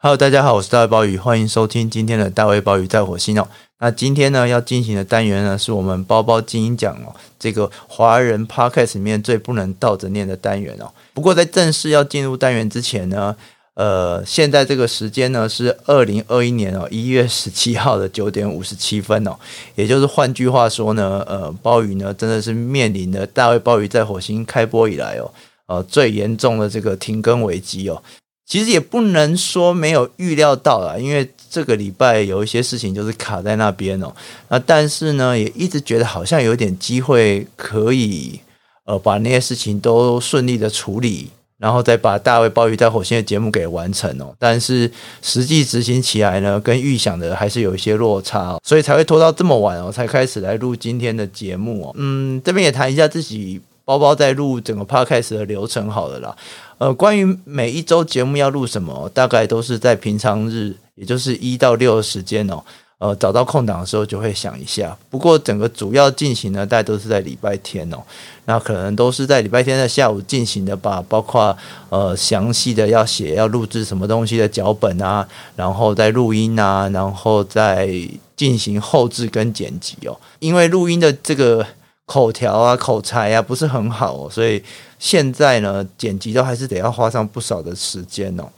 Hello，大家好，我是大卫鲍鱼，欢迎收听今天的大卫鲍鱼在火星哦。那今天呢要进行的单元呢，是我们包包精英讲哦，这个华人 Podcast 里面最不能倒着念的单元哦。不过在正式要进入单元之前呢，呃，现在这个时间呢是二零二一年哦一月十七号的九点五十七分哦，也就是换句话说呢，呃，鲍鱼呢真的是面临了大卫鲍鱼在火星开播以来哦，呃，最严重的这个停更危机哦。其实也不能说没有预料到啦，因为这个礼拜有一些事情就是卡在那边哦。那但是呢，也一直觉得好像有点机会可以呃把那些事情都顺利的处理，然后再把大卫鲍鱼在火星的节目给完成哦。但是实际执行起来呢，跟预想的还是有一些落差哦，所以才会拖到这么晚哦，才开始来录今天的节目哦。嗯，这边也谈一下自己包包在录整个 podcast 的流程好了啦。呃，关于每一周节目要录什么，大概都是在平常日，也就是一到六的时间哦。呃，找到空档的时候就会想一下。不过整个主要进行呢，大概都是在礼拜天哦。那可能都是在礼拜天的下午进行的吧，包括呃详细的要写要录制什么东西的脚本啊，然后再录音啊，然后再进行后制跟剪辑哦。因为录音的这个。口条啊，口才啊，不是很好，所以现在呢，剪辑都还是得要花上不少的时间哦。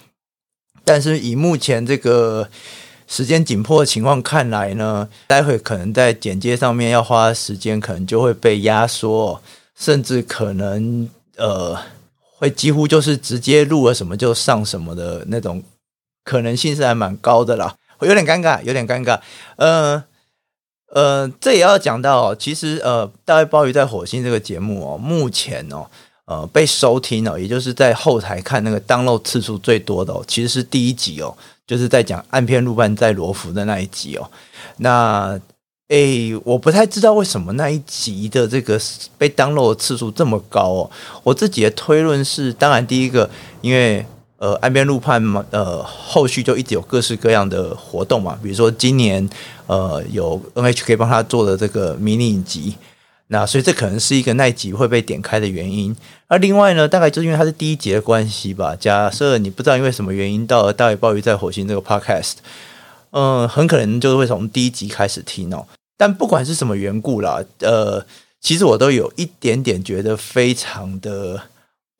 但是以目前这个时间紧迫的情况看来呢，待会可能在剪接上面要花时间，可能就会被压缩，甚至可能呃，会几乎就是直接录了什么就上什么的那种可能性是还蛮高的啦，有点尴尬，有点尴尬，呃。呃，这也要讲到，其实呃，大卫鲍鱼在火星这个节目哦，目前哦，呃，被收听哦，也就是在后台看那个 download 次数最多的哦，其实是第一集哦，就是在讲暗片路伴在罗浮的那一集哦。那诶，我不太知道为什么那一集的这个被 download 的次数这么高哦。我自己的推论是，当然第一个，因为。呃，岸边露伴嘛，呃，后续就一直有各式各样的活动嘛，比如说今年，呃，有 NHK 帮他做的这个迷你影集，那所以这可能是一个那集会被点开的原因。而另外呢，大概就是因为它是第一集的关系吧。假设你不知道因为什么原因到了大卫鲍鱼在火星这个 Podcast，嗯、很可能就是会从第一集开始听哦。但不管是什么缘故啦，呃，其实我都有一点点觉得非常的。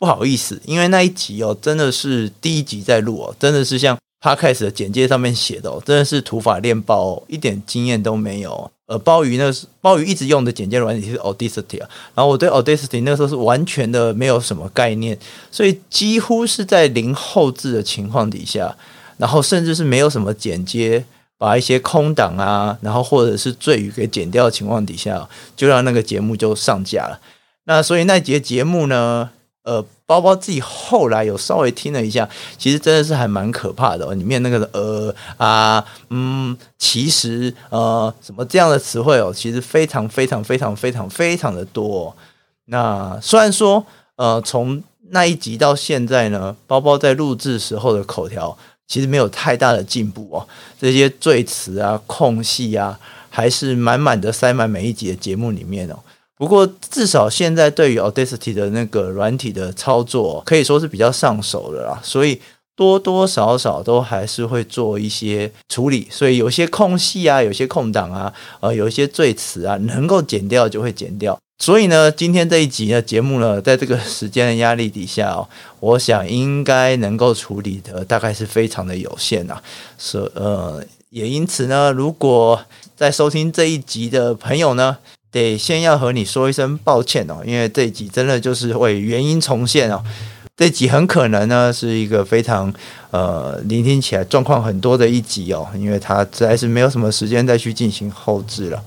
不好意思，因为那一集哦，真的是第一集在录哦，真的是像 Podcast 的简介上面写的哦，真的是土法炼包哦，一点经验都没有。呃，鲍鱼那鲍鱼一直用的简介软体是 Audacity 啊，然后我对 Audacity 那个时候是完全的没有什么概念，所以几乎是在零后置的情况底下，然后甚至是没有什么剪接，把一些空档啊，然后或者是赘语给剪掉的情况底下，就让那个节目就上架了。那所以那节节目呢？呃，包包自己后来有稍微听了一下，其实真的是还蛮可怕的哦。里面那个呃啊嗯，其实呃什么这样的词汇哦，其实非常非常非常非常非常的多。那虽然说呃从那一集到现在呢，包包在录制时候的口条其实没有太大的进步哦，这些赘词啊、空隙啊，还是满满的塞满每一集的节目里面哦。不过至少现在对于 Audacity 的那个软体的操作可以说是比较上手的啦，所以多多少少都还是会做一些处理，所以有些空隙啊，有些空档啊，呃，有一些赘词啊，能够剪掉就会剪掉。所以呢，今天这一集的节目呢，在这个时间的压力底下哦，我想应该能够处理的大概是非常的有限啊。所呃，也因此呢，如果在收听这一集的朋友呢，得先要和你说一声抱歉哦，因为这一集真的就是会原因重现哦。这集很可能呢是一个非常呃聆听起来状况很多的一集哦，因为它实在是没有什么时间再去进行后置了。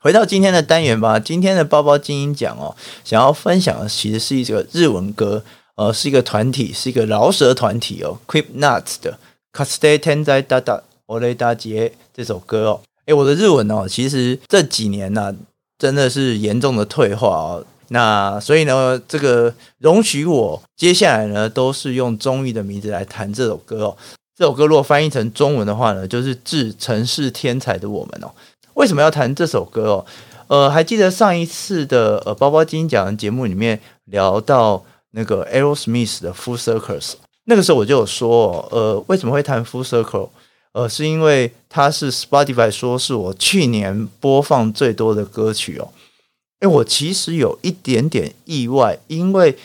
回到今天的单元吧，今天的包包精英讲哦，想要分享的其实是一个日文歌，呃，是一个团体，是一个饶舌团体哦，Creep Nuts 的《Kaste Tenzai Dada Ore Da j》这首歌哦。诶，我的日文哦，其实这几年呢、真的是严重的退化哦，那所以呢，这个容许我接下来呢，都是用中译的名字来谈这首歌哦。这首歌如果翻译成中文的话呢，就是《致城市天才的我们》哦。为什么要谈这首歌哦？呃，还记得上一次的呃包包精英讲的节目里面聊到那个 Aerosmith 的 Full Circles，那个时候我就有说，呃，为什么会谈 Full Circle？呃，是因为它是 Spotify 说是我去年播放最多的歌曲哦。诶，我其实有一点点意外，因为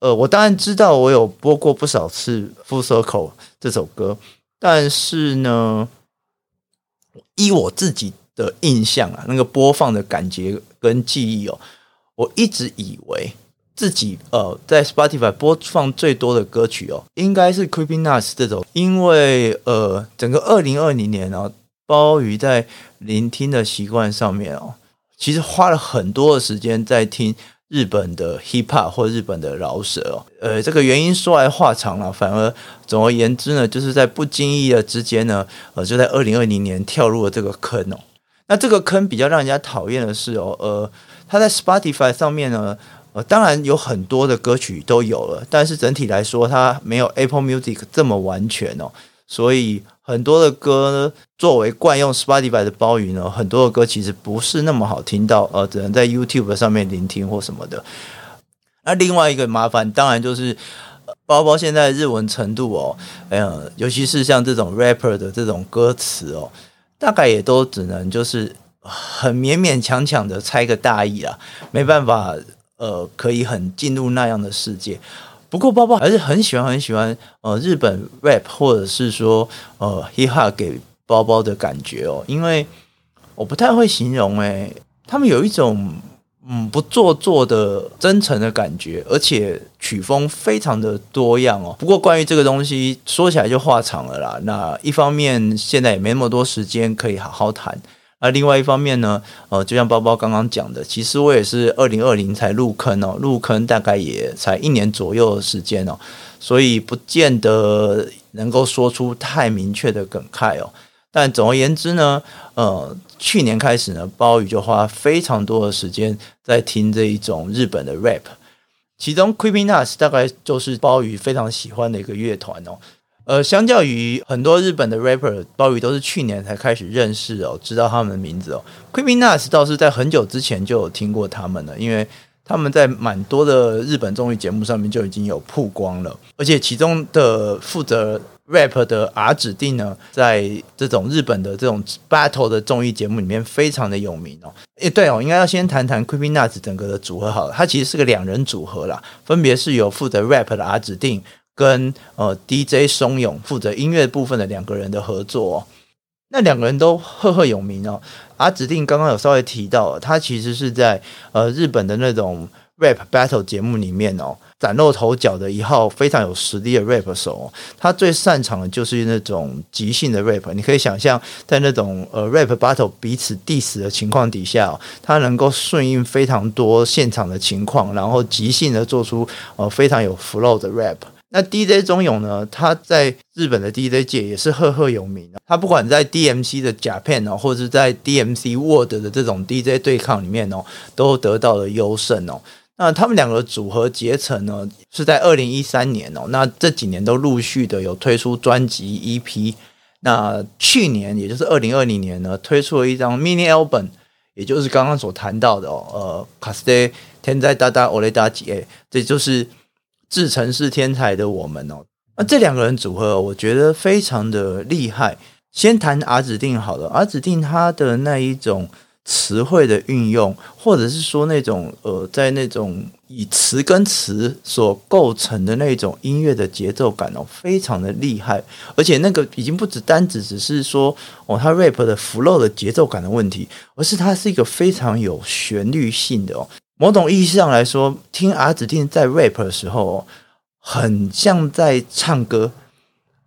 呃，我当然知道我有播过不少次 Full Circle 这首歌，但是呢，依我自己的印象啊，那个播放的感觉跟记忆哦，我一直以为。自己呃，在 Spotify 播放最多的歌曲哦，应该是 Creeping Nuts 这种，因为呃，整个二零二零年哦，鲍鱼在聆听的习惯上面哦，其实花了很多的时间在听日本的 Hip Hop 或日本的饶舌哦，呃，这个原因说来话长了，反而总而言之呢，就是在不经意的之间呢，呃，就在二零二零年跳入了这个坑哦。那这个坑比较让人家讨厌的是哦，呃，他在 Spotify 上面呢。呃，当然有很多的歌曲都有了，但是整体来说，它没有 Apple Music 这么完全哦。所以很多的歌呢，作为惯用 Spotify 的鲍鱼呢，很多的歌其实不是那么好听到，呃，只能在 YouTube 上面聆听或什么的。那另外一个麻烦，当然就是包包现在日文程度哦，哎呀，尤其是像这种 rapper 的这种歌词哦，大概也都只能就是很勉勉强强的猜个大意啊，没办法。呃，可以很进入那样的世界。不过，包包还是很喜欢很喜欢呃日本 rap 或者是说呃 hip hop 给包包的感觉哦。因为我不太会形容诶，他们有一种嗯不做作的真诚的感觉，而且曲风非常的多样哦。不过，关于这个东西说起来就话长了啦。那一方面，现在也没那么多时间可以好好谈。那另外一方面呢，呃，就像包包刚刚讲的，其实我也是二零二零才入坑哦，入坑大概也才一年左右的时间哦，所以不见得能够说出太明确的感慨哦。但总而言之呢，呃，去年开始呢，鲍鱼就花非常多的时间在听这一种日本的 rap，其中 Creeping Nuts 大概就是鲍鱼非常喜欢的一个乐团哦。呃，相较于很多日本的 rapper，鲍鱼都是去年才开始认识哦，知道他们的名字哦。q u e e n n a s 倒是在很久之前就有听过他们了，因为他们在蛮多的日本综艺节目上面就已经有曝光了，而且其中的负责 rap 的 R 指定呢，在这种日本的这种 battle 的综艺节目里面非常的有名哦。诶，对哦，应该要先谈谈 q u e e n n a s 整个的组合好了，它其实是个两人组合啦，分别是有负责 rap 的 R 指定。跟呃 DJ 松勇负责音乐部分的两个人的合作哦，那两个人都赫赫有名哦。啊，指定刚刚有稍微提到，他其实是在呃日本的那种 rap battle 节目里面哦崭露头角的一号非常有实力的 rap 手哦。他最擅长的就是那种即兴的 rap。你可以想象，在那种呃 rap battle 彼此 diss 的情况底下哦，他能够顺应非常多现场的情况，然后即兴的做出呃非常有 flow 的 rap。那 DJ 中勇呢？他在日本的 DJ 界也是赫赫有名。他不管在 DMC 的 Japan 哦，或者是在 DMC World 的这种 DJ 对抗里面哦，都得到了优胜哦。那他们两个组合结成呢，是在二零一三年哦。那这几年都陆续的有推出专辑 EP。那去年，也就是二零二零年呢，推出了一张 Mini Album，也就是刚刚所谈到的哦，呃，卡斯蒂天在大大欧雷达吉，这就是。自成是天才的我们哦，那这两个人组合，我觉得非常的厉害。先谈阿指定好了阿指定他的那一种词汇的运用，或者是说那种呃，在那种以词跟词所构成的那种音乐的节奏感哦，非常的厉害。而且那个已经不只单指只是说哦，他 rap 的 flow 的节奏感的问题，而是它是一个非常有旋律性的哦。某种意义上来说，听阿指定在 rap 的时候，很像在唱歌，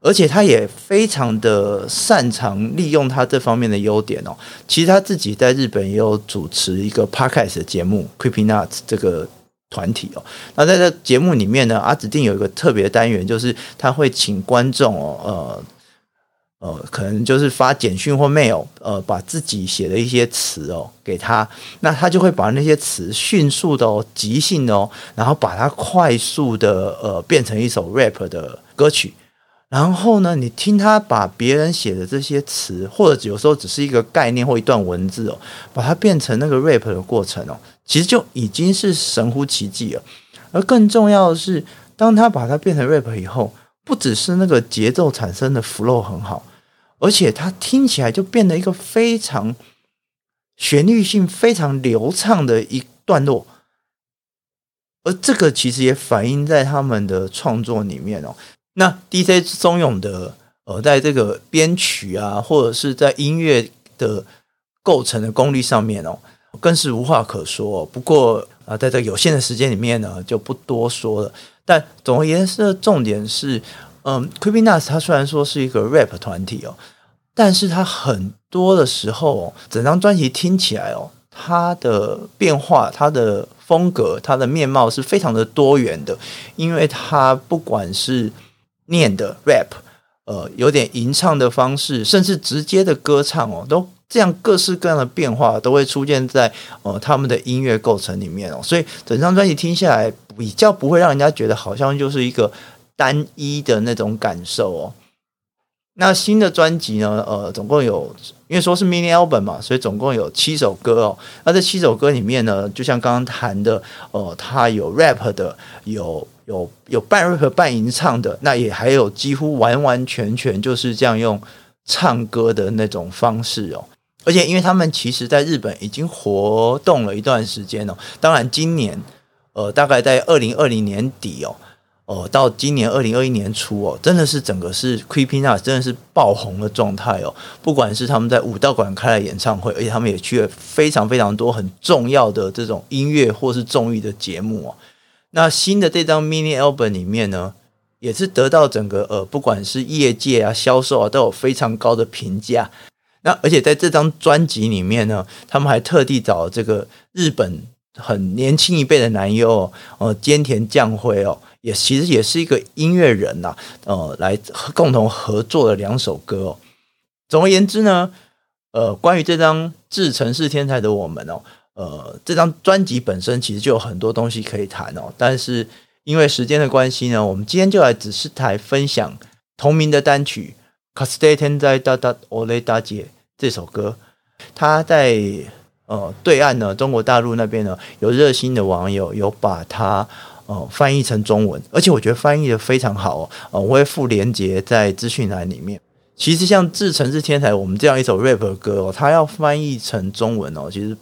而且他也非常的擅长利用他这方面的优点哦。其实他自己在日本也有主持一个 podcast 的节目 Creeping Nuts 这个团体哦。那在这节目里面呢阿指定有一个特别单元，就是他会请观众哦，呃。呃，可能就是发简讯或 mail，呃，把自己写的一些词哦给他，那他就会把那些词迅速的哦，即兴的哦，然后把它快速的呃变成一首 rap 的歌曲。然后呢，你听他把别人写的这些词，或者有时候只是一个概念或一段文字哦，把它变成那个 rap 的过程哦，其实就已经是神乎其技了。而更重要的是，当他把它变成 rap 以后，不只是那个节奏产生的 flow 很好，而且它听起来就变得一个非常旋律性非常流畅的一段落。而这个其实也反映在他们的创作里面哦。那 DJ 松永的呃，在这个编曲啊，或者是在音乐的构成的功力上面哦，更是无话可说。不过啊，在这有限的时间里面呢，就不多说了。但总而言之，重点是，嗯，CreepyNuts 它虽然说是一个 rap 团体哦，但是它很多的时候哦，整张专辑听起来哦，它的变化、它的风格、它的面貌是非常的多元的，因为它不管是念的 rap，呃，有点吟唱的方式，甚至直接的歌唱哦，都这样各式各样的变化都会出现在呃他们的音乐构成里面哦，所以整张专辑听下来比较不会让人家觉得好像就是一个单一的那种感受哦。那新的专辑呢，呃，总共有，因为说是 mini album 嘛，所以总共有七首歌哦。那这七首歌里面呢，就像刚刚谈的，呃，它有 rap 的，有。有有半 rap 半吟唱的，那也还有几乎完完全全就是这样用唱歌的那种方式哦。而且因为他们其实在日本已经活动了一段时间哦，当然今年呃大概在二零二零年底哦，呃到今年二零二一年初哦，真的是整个是 CreepyNuts 真的是爆红的状态哦。不管是他们在武道馆开了演唱会，而且他们也去了非常非常多很重要的这种音乐或是综艺的节目哦。那新的这张 mini album 里面呢，也是得到整个呃，不管是业界啊、销售啊，都有非常高的评价。那而且在这张专辑里面呢，他们还特地找这个日本很年轻一辈的男优哦，呃，菅田将晖哦，也其实也是一个音乐人呐，呃，来共同合作了两首歌哦。总而言之呢，呃，关于这张《致城市天才的我们》哦。呃，这张专辑本身其实就有很多东西可以谈哦，但是因为时间的关系呢，我们今天就来只是来分享同名的单曲《カステ天在大大欧雷大姐》这首歌。他在呃对岸呢，中国大陆那边呢，有热心的网友有把它 哦翻译成中文，而且我觉得翻译的非常好哦。呃，我会附连结在资讯栏里面。其实像《致城市天才》我们这样一首 rap 的歌哦，它要翻译成中文哦，其实。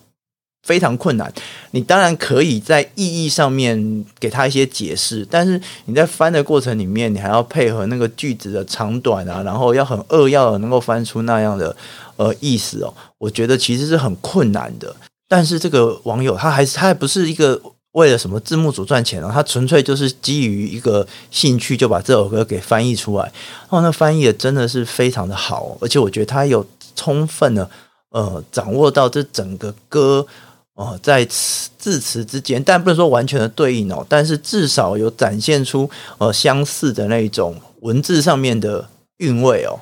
非常困难，你当然可以在意义上面给他一些解释，但是你在翻的过程里面，你还要配合那个句子的长短啊，然后要很扼要的能够翻出那样的呃意思哦。我觉得其实是很困难的。但是这个网友他还是他还不是一个为了什么字幕组赚钱哦，他纯粹就是基于一个兴趣就把这首歌给翻译出来。哦，那翻译的真的是非常的好，而且我觉得他有充分的呃掌握到这整个歌。哦，在词字词之间，但不能说完全的对应哦，但是至少有展现出呃相似的那一种文字上面的韵味哦。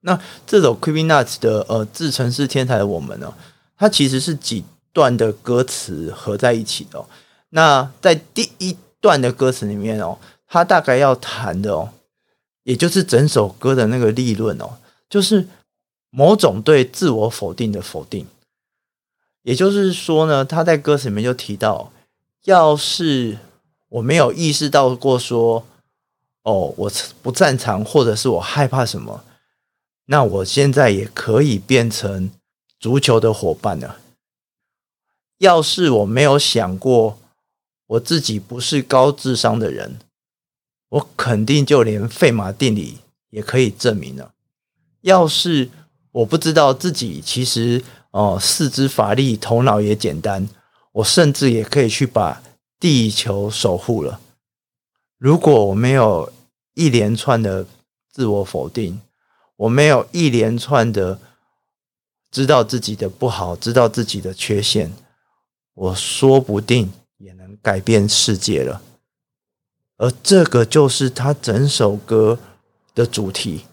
那这首 CreepyNuts 的呃致城市天才的我们呢，它其实是几段的歌词合在一起的哦。那在第一段的歌词里面哦，他大概要谈的哦，也就是整首歌的那个立论哦，就是某种对自我否定的否定。也就是说呢，他在歌词里面就提到，要是我没有意识到过说，哦，我不擅长或者是我害怕什么，那我现在也可以变成足球的伙伴了。要是我没有想过我自己不是高智商的人，我肯定就连费马定理也可以证明了。要是我不知道自己其实。哦，四肢乏力，头脑也简单。我甚至也可以去把地球守护了。如果我没有一连串的自我否定，我没有一连串的知道自己的不好，知道自己的缺陷，我说不定也能改变世界了。而这个就是他整首歌的主题。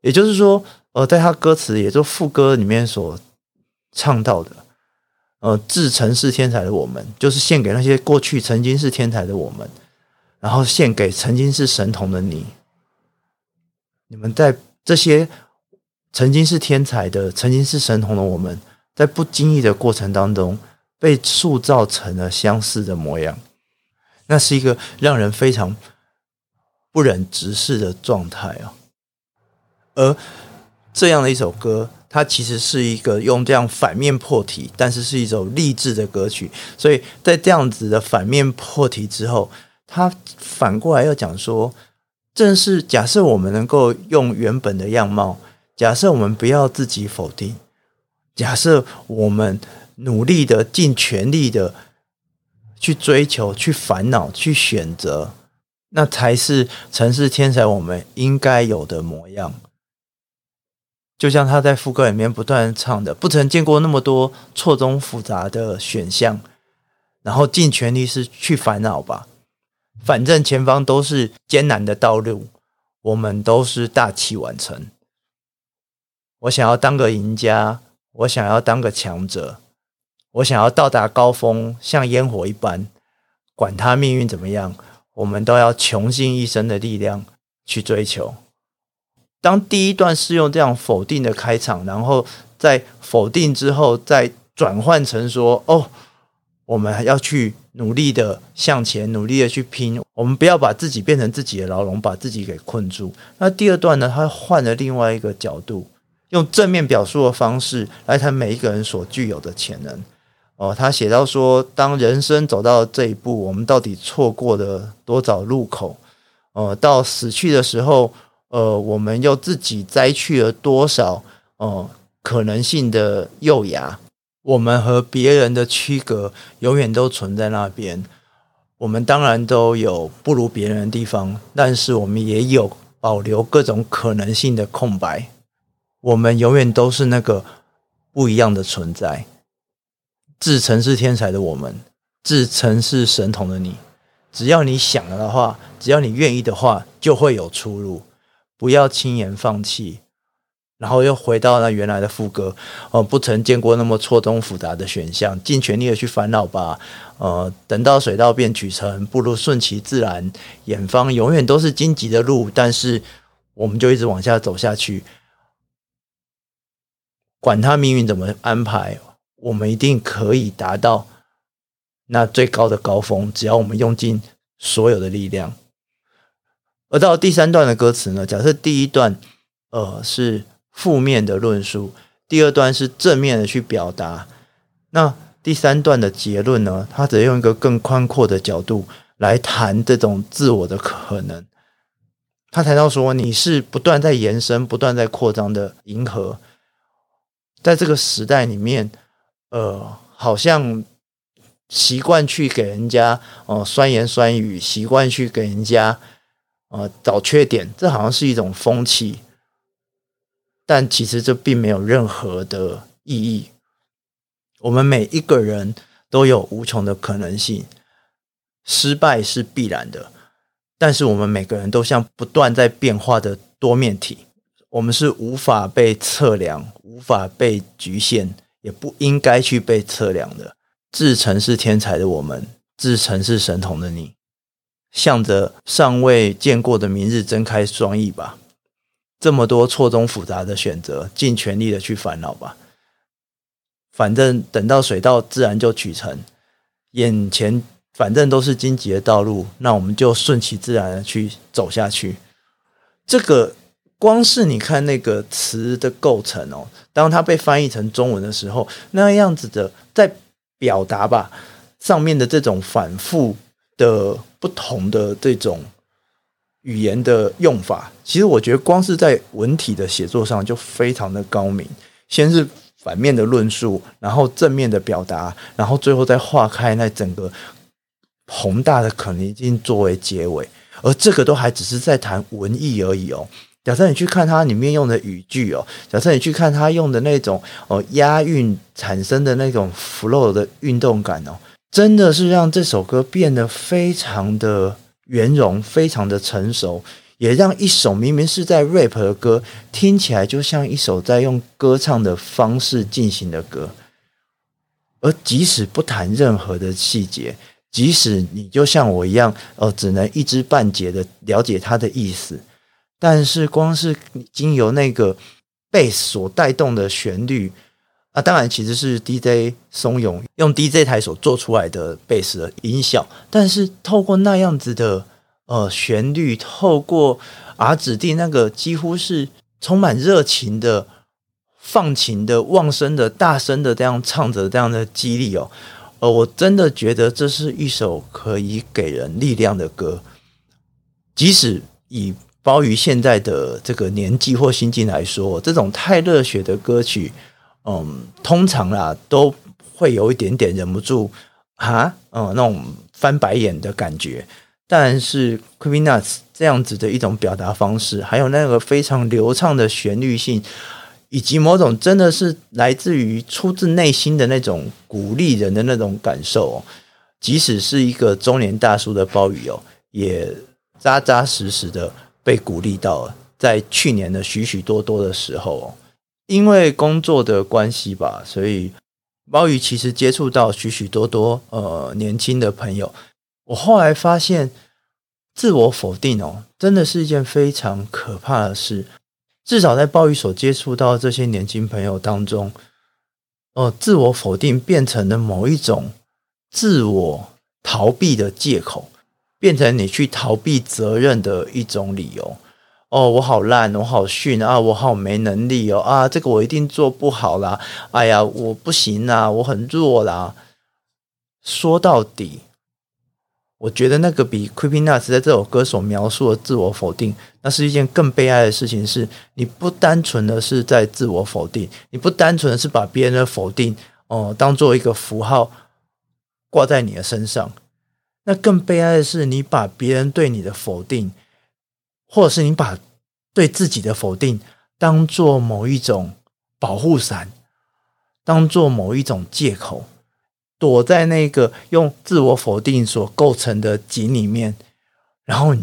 也就是说，呃，在他歌词，也就副歌里面所。唱到的，呃，致城市天才的我们，就是献给那些过去曾经是天才的我们，然后献给曾经是神童的你。你们在这些曾经是天才的、曾经是神童的我们，在不经意的过程当中，被塑造成了相似的模样。那是一个让人非常不忍直视的状态啊。而这样的一首歌，它其实是一个用这样反面破题，但是是一首励志的歌曲。所以在这样子的反面破题之后，他反过来要讲说，正是假设我们能够用原本的样貌，假设我们不要自己否定，假设我们努力的尽全力的去追求、去烦恼、去选择，那才是城市天才我们应该有的模样。就像他在副歌里面不断唱的，不曾见过那么多错综复杂的选项，然后尽全力是去烦恼吧，反正前方都是艰难的道路，我们都是大器晚成。我想要当个赢家，我想要当个强者，我想要到达高峰，像烟火一般，管他命运怎么样，我们都要穷尽一生的力量去追求。当第一段是用这样否定的开场，然后在否定之后再转换成说：“哦，我们还要去努力的向前，努力的去拼，我们不要把自己变成自己的牢笼，把自己给困住。”那第二段呢？他换了另外一个角度，用正面表述的方式来谈每一个人所具有的潜能。哦，他写到说：“当人生走到这一步，我们到底错过了多少路口？呃，到死去的时候。”呃，我们又自己摘去了多少呃可能性的幼芽？我们和别人的区隔永远都存在那边。我们当然都有不如别人的地方，但是我们也有保留各种可能性的空白。我们永远都是那个不一样的存在。自称是天才的我们，自称是神童的你，只要你想了的话，只要你愿意的话，就会有出路。不要轻言放弃，然后又回到那原来的副歌。哦，不曾见过那么错综复杂的选项，尽全力的去烦恼吧。呃，等到水到便渠成，不如顺其自然。远方永远都是荆棘的路，但是我们就一直往下走下去。管他命运怎么安排，我们一定可以达到那最高的高峰。只要我们用尽所有的力量。而到第三段的歌词呢？假设第一段，呃，是负面的论述，第二段是正面的去表达，那第三段的结论呢？他只用一个更宽阔的角度来谈这种自我的可能。他谈到说，你是不断在延伸、不断在扩张的银河，在这个时代里面，呃，好像习惯去给人家哦、呃、酸言酸语，习惯去给人家。呃，找缺点，这好像是一种风气，但其实这并没有任何的意义。我们每一个人都有无穷的可能性，失败是必然的，但是我们每个人都像不断在变化的多面体，我们是无法被测量、无法被局限，也不应该去被测量的。自称是天才的我们，自称是神童的你。向着尚未见过的明日睁开双翼吧！这么多错综复杂的选择，尽全力的去烦恼吧。反正等到水到，自然就渠成。眼前反正都是荆棘的道路，那我们就顺其自然的去走下去。这个光是你看那个词的构成哦，当它被翻译成中文的时候，那样子的在表达吧，上面的这种反复的。不同的这种语言的用法，其实我觉得光是在文体的写作上就非常的高明。先是反面的论述，然后正面的表达，然后最后再划开那整个宏大的可能性作为结尾。而这个都还只是在谈文艺而已哦。假设你去看它里面用的语句哦，假设你去看它用的那种哦押韵产生的那种 flow 的运动感哦。真的是让这首歌变得非常的圆融，非常的成熟，也让一首明明是在 rap 的歌，听起来就像一首在用歌唱的方式进行的歌。而即使不谈任何的细节，即使你就像我一样，呃，只能一知半解的了解它的意思，但是光是经由那个 bass 所带动的旋律。啊，当然，其实是 DJ 松勇用 DJ 台所做出来的贝斯的音效，但是透过那样子的呃旋律，透过 R 指定那个几乎是充满热情的、放情的、旺声的、大声的这样唱着这样的激励哦，呃，我真的觉得这是一首可以给人力量的歌，即使以鲍鱼现在的这个年纪或心境来说，这种太热血的歌曲，嗯，通常啦都会有一点点忍不住啊，嗯，那种翻白眼的感觉。但是 CreepyNuts 这样子的一种表达方式，还有那个非常流畅的旋律性，以及某种真的是来自于出自内心的那种鼓励人的那种感受，即使是一个中年大叔的鲍鱼哦，也扎扎实实的。被鼓励到了，在去年的许许多多的时候，因为工作的关系吧，所以鲍鱼其实接触到许许多多呃年轻的朋友。我后来发现，自我否定哦，真的是一件非常可怕的事。至少在鲍鱼所接触到这些年轻朋友当中，哦、呃，自我否定变成了某一种自我逃避的借口。变成你去逃避责任的一种理由哦，我好烂，我好逊啊，我好没能力哦啊，这个我一定做不好啦，哎呀，我不行啦，我很弱啦。说到底，我觉得那个比 CreepyNuts 在这首歌所描述的自我否定，那是一件更悲哀的事情是。你不单纯的是在自我否定，你不单纯的是把别人的否定哦、当做一个符号挂在你的身上。那更悲哀的是，你把别人对你的否定，或者是你把对自己的否定，当做某一种保护伞，当做某一种借口，躲在那个用自我否定所构成的井里面，然后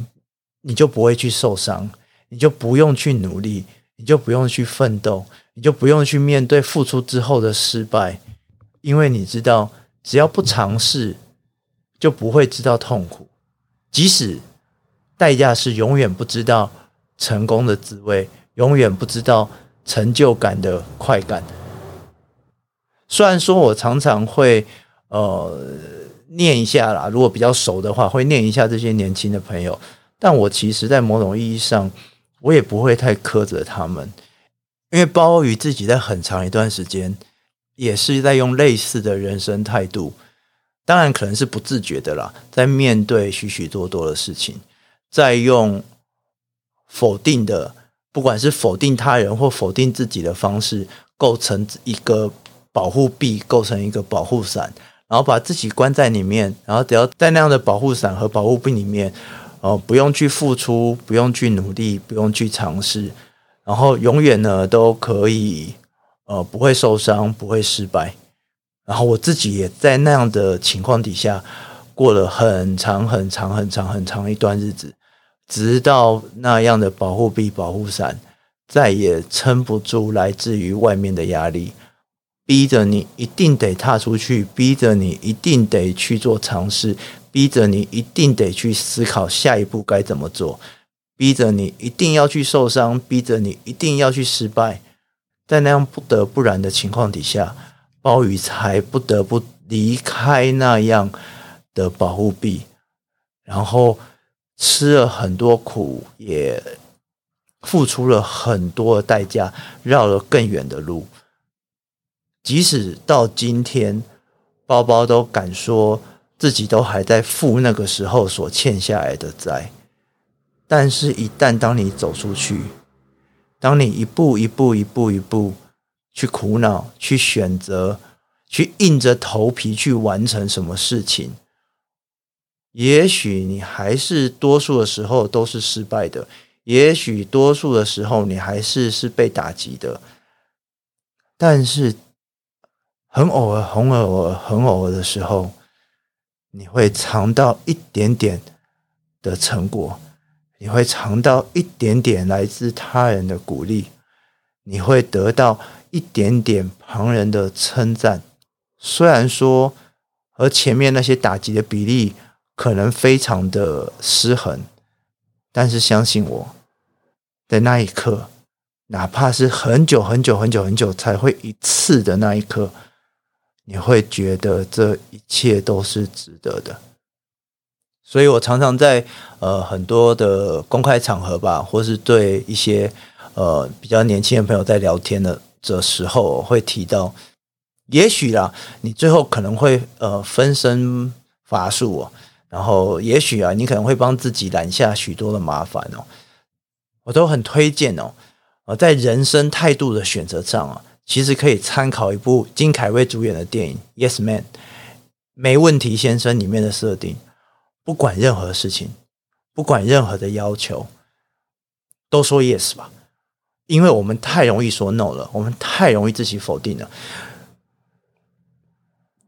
你就不会去受伤，你就不用去努力，你就不用去奋斗，你就不用去面对付出之后的失败，因为你知道，只要不尝试。就不会知道痛苦，即使代价是永远不知道成功的滋味，永远不知道成就感的快感。虽然说我常常会呃念一下啦，如果比较熟的话，会念一下这些年轻的朋友，但我其实在某种意义上，我也不会太苛责他们，因为鲍鱼自己在很长一段时间也是在用类似的人生态度。当然可能是不自觉的啦，在面对许许多多的事情，在用否定的，不管是否定他人或否定自己的方式，构成一个保护壁，构成一个保护伞，然后把自己关在里面，然后只要在那样的保护伞和保护壁里面，呃，不用去付出，不用去努力，不用去尝试，然后永远呢都可以，呃，不会受伤，不会失败。然后我自己也在那样的情况底下过了很长很长很长很长一段日子，直到那样的保护壁、保护伞再也撑不住来自于外面的压力，逼着你一定得踏出去，逼着你一定得去做尝试，逼着你一定得去思考下一步该怎么做，逼着你一定要去受伤，逼着你一定要去失败，在那样不得不然的情况底下。鲍鱼才不得不离开那样的保护壁，然后吃了很多苦，也付出了很多的代价，绕了更远的路。即使到今天，包包都敢说自己都还在付那个时候所欠下来的债，但是，一旦当你走出去，当你一步一步、一步一步。去苦恼，去选择，去硬着头皮去完成什么事情。也许你还是多数的时候都是失败的，也许多数的时候你还是是被打击的。但是很偶尔、很偶尔、很偶尔的时候，你会尝到一点点的成果，你会尝到一点点来自他人的鼓励，你会得到。一点点旁人的称赞，虽然说和前面那些打击的比例可能非常的失衡，但是相信我，在那一刻，哪怕是很久很久很久很久才会一次的那一刻，你会觉得这一切都是值得的。所以我常常在呃很多的公开场合吧，或是对一些呃比较年轻的朋友在聊天的的时候，会提到，也许啦，你最后可能会呃分身乏术哦，然后也许啊，你可能会帮自己揽下许多的麻烦哦。我都很推荐哦，呃，在人生态度的选择上啊，其实可以参考一部金凯瑞主演的电影《Yes Man》，没问题先生里面的设定。不管任何事情，不管任何的要求，都说 yes 吧，因为我们太容易说 no 了，我们太容易自己否定了。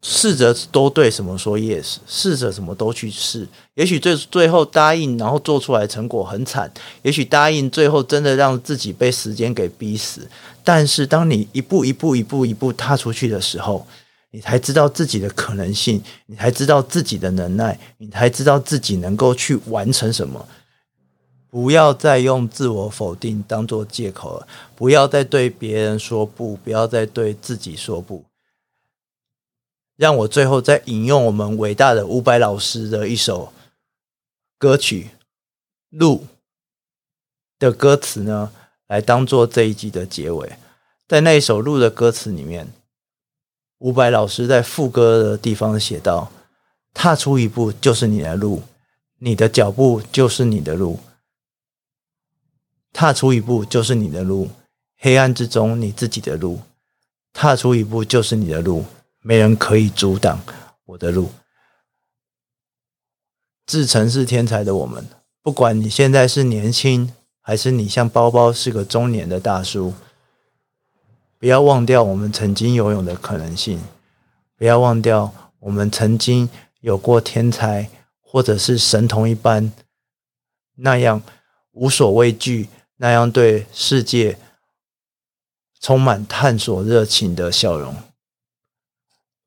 试着都对什么说 yes，试着什么都去试，也许最最后答应，然后做出来成果很惨；也许答应，最后真的让自己被时间给逼死。但是，当你一步一步、一步一步踏出去的时候，你才知道自己的可能性，你才知道自己的能耐，你才知道自己能够去完成什么。不要再用自我否定当做借口了，不要再对别人说不，不要再对自己说不。让我最后再引用我们伟大的伍佰老师的一首歌曲《路》的歌词呢，来当做这一集的结尾。在那一首《路》的歌词里面。伍佰老师在副歌的地方写道：“踏出一步就是你的路，你的脚步就是你的路。踏出一步就是你的路，黑暗之中你自己的路。踏出一步就是你的路，没人可以阻挡我的路。自成是天才的我们，不管你现在是年轻，还是你像包包是个中年的大叔。”不要忘掉我们曾经拥有的可能性，不要忘掉我们曾经有过天才，或者是神童一般那样无所畏惧、那样对世界充满探索热情的笑容。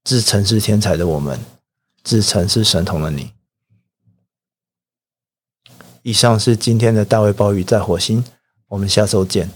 自称是天才的我们，自称是神童的你。以上是今天的大卫鲍鱼在火星，我们下周见。